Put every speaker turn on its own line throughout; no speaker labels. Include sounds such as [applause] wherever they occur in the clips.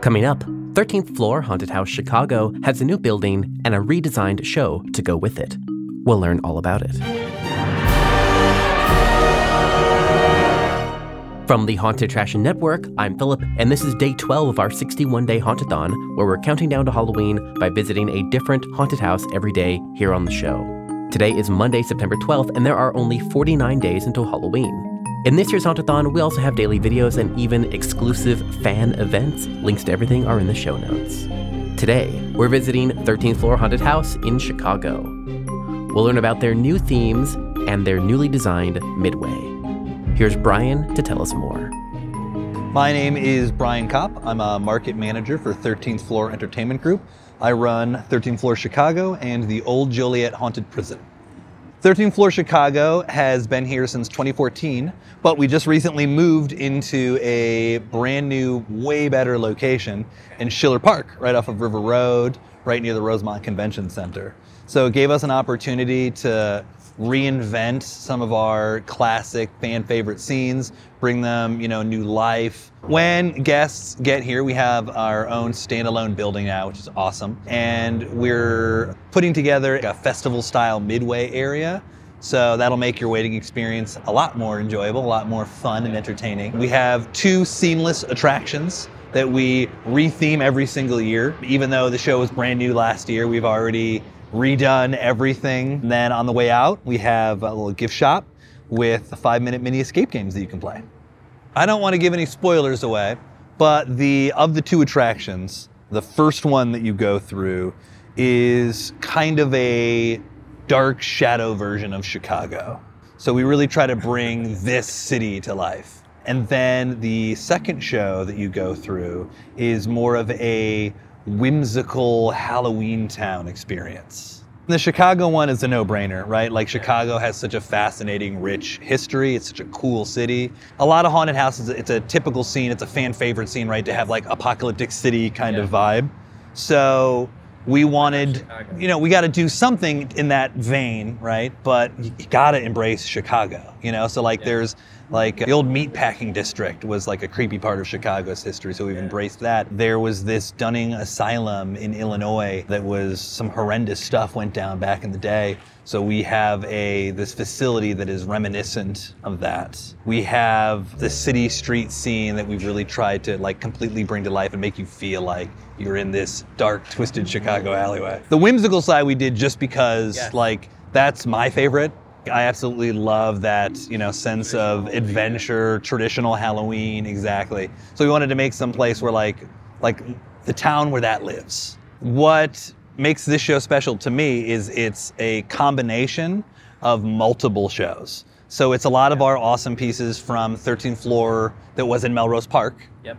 Coming up, 13th Floor Haunted House Chicago has a new building and a redesigned show to go with it. We'll learn all about it. From the Haunted Attraction Network, I'm Philip, and this is day 12 of our 61 day Hauntathon, where we're counting down to Halloween by visiting a different haunted house every day here on the show. Today is Monday, September 12th, and there are only 49 days until Halloween. In this year's Hauntathon, we also have daily videos and even exclusive fan events. Links to everything are in the show notes. Today, we're visiting 13th Floor Haunted House in Chicago. We'll learn about their new themes and their newly designed Midway. Here's Bryan to tell us more.
My name is Bryan Kopp. I'm a market manager for 13th Floor Entertainment Group. I run 13th Floor Chicago and the Old Joliet Haunted Prison. 13th Floor Chicago has been here since 2014, but we just recently moved into a brand new, way better location in Schiller Park, right off of River Road, right near the Rosemont Convention Center. So it gave us an opportunity to reinvent some of our classic fan favorite scenes, bring them, you know, new life. When guests get here, we have our own standalone building now, which is awesome. And we're putting together a festival style midway area. So that'll make your waiting experience a lot more enjoyable, a lot more fun and entertaining. We have two seamless attractions that we retheme every single year. Even though the show was brand new last year, we've already redone everything. And then on the way out, we have a little gift shop with five minute mini escape games that you can play. I don't want to give any spoilers away, but the of the two attractions, the first one that you go through is kind of a dark shadow version of Chicago. So we really try to bring [laughs] this city to life. And then the second show that you go through is more of a whimsical Halloween town experience. The Chicago one is a no brainer, right? Like, Chicago has such a fascinating, rich history. It's such a cool city. A lot of haunted houses, it's a typical scene, it's a fan favorite scene, right? To have like apocalyptic city kind yeah. of vibe. So, we wanted, you know, we got to do something in that vein, right? But you got to embrace Chicago, you know? So, like, yeah. there's like the old meatpacking district was like a creepy part of Chicago's history, so we've yeah. embraced that. There was this Dunning Asylum in Illinois that was some horrendous stuff went down back in the day. So we have a this facility that is reminiscent of that. We have the city street scene that we've really tried to like completely bring to life and make you feel like you're in this dark, twisted Chicago alleyway. The whimsical side we did just because yes. like that's my favorite. I absolutely love that, you know, sense of adventure, traditional Halloween, exactly. So we wanted to make some place where like like the town where that lives. What makes this show special to me is it's a combination of multiple shows. So it's a lot of our awesome pieces from 13th floor that was in Melrose Park.
Yep.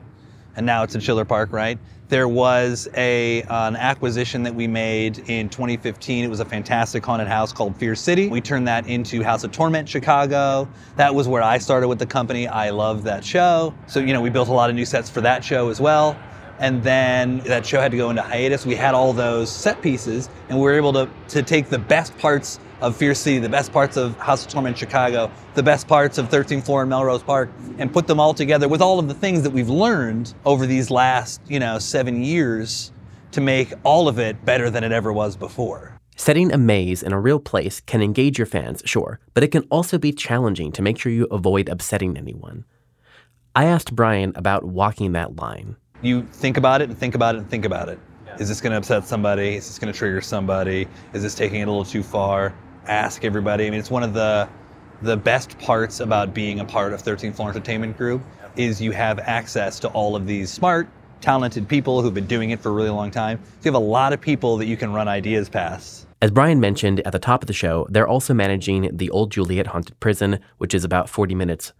And now it's in Schiller Park, right? There was a uh, an acquisition that we made in 2015. It was a fantastic haunted house called Fear City. We turned that into House of Torment Chicago. That was where I started with the company. I loved that show. So, you know, we built a lot of new sets for that show as well. And then that show had to go into hiatus. We had all those set pieces, and we were able to, to take the best parts of Fear City, the best parts of House of Torment Chicago, the best parts of 13th Floor in Melrose Park, and put them all together with all of the things that we've learned over these last, you know, seven years to make all of it better than it ever was before.
Setting a maze in a real place can engage your fans, sure, but it can also be challenging to make sure you avoid upsetting anyone. I asked Bryan about walking that line.
You think about it and think about it and think about it. Is this going to upset somebody? Is this going to trigger somebody? Is this taking it a little too far? Ask everybody. I mean, it's one of the the best parts about being a part of 13th Floor Entertainment Group is you have access to all of these smart, talented people who've been doing it for a really long time. So you have a lot of people that you can run ideas past.
As Bryan mentioned at the top of the show, they're also managing the Old Joliet Haunted Prison, which is about 40 minutes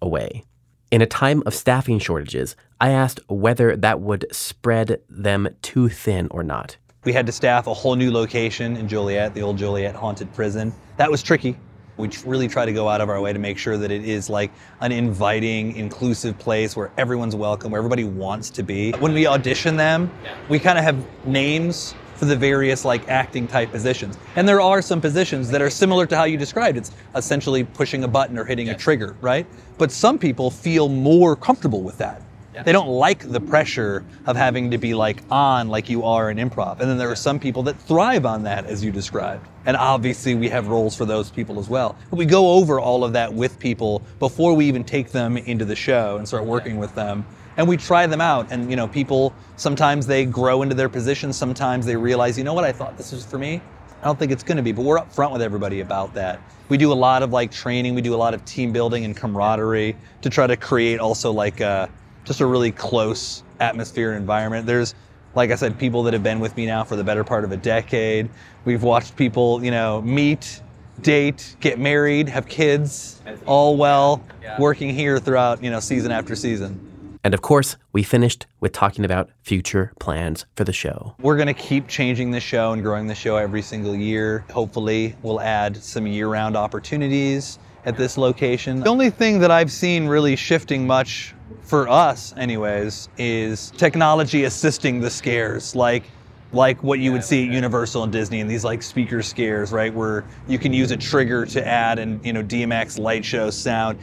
away. In a time of staffing shortages, I asked whether that would spread them too thin or not.
We had to staff a whole new location in Joliet, the old Joliet Haunted Prison. That was tricky. We really try to go out of our way to make sure that it is like an inviting, inclusive place where everyone's welcome, where everybody wants to be. When we audition them, we kind of have names for the various like acting type positions. And there are some positions that are similar to how you described. It's essentially pushing a button or hitting a trigger, right? But some people feel more comfortable with that They don't like the pressure of having to be like on like you are in improv. And then there are some people that thrive on that, as you described. And obviously, we have roles for those people as well. But we go over all of that with people before we even take them into the show and start working with them. And we try them out. And, you know, people sometimes they grow into their positions, sometimes they realize, you know what, I thought this was for me. I don't think it's going to be, but we're upfront with everybody about that. We do a lot of like training, we do a lot of team building and camaraderie to try to create also like a, just a really close atmosphere and environment. There's, like I said, people that have been with me now for the better part of a decade. We've watched people, you know, meet, date, get married, have kids, all well, working here throughout, you know, season after season.
And of course, we finished with talking about future plans for the show.
We're going to keep changing the show and growing the show every single year. Hopefully, we'll add some year round opportunities at this location. The only thing that I've seen really shifting much for us, anyways, is technology assisting the scares. Like, like what you would see at Universal and Disney and these like speaker scares, right? Where you can use a trigger to add and you know DMX light show sound,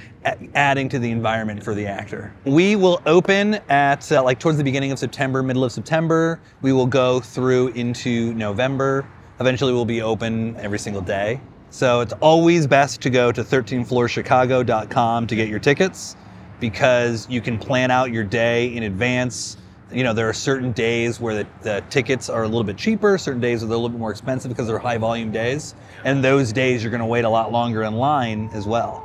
adding to the environment for the actor. We will open at uh, like towards the beginning of September, middle of September. We will go through into November. Eventually, we'll be open every single day. So it's always best to go to 13floorchicago.com to get your tickets because you can plan out your day in advance you know, there are certain days where the, the, tickets are a little bit cheaper, certain days where they're a little bit more expensive because they're high volume days. And those days you're going to wait a lot longer in line as well.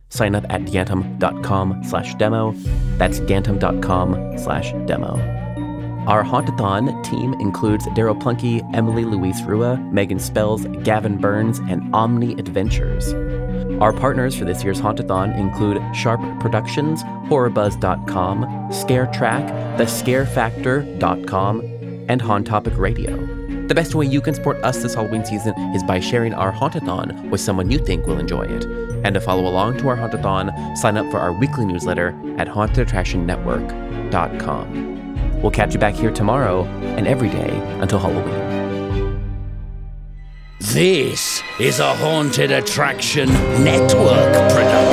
Sign up at gantom.com slash demo. That's gantom.com slash demo. Our Hauntathon team includes Daryl Plunkey, Emily Louise Rua, Megan Spells, Gavin Burns, and Omni Adventures. Our partners for this year's Hauntathon include Sharp Productions, HorrorBuzz.com, ScareTrack, TheScareFactor.com, and Haunt Topic Radio. The best way you can support us this Halloween season is by sharing our Hauntathon with someone you think will enjoy it. And to follow along to our Hauntathon, sign up for our weekly newsletter at hauntedattractionnetwork.com. We'll catch you back here tomorrow and every day until Halloween.
This is a Haunted Attraction Network production.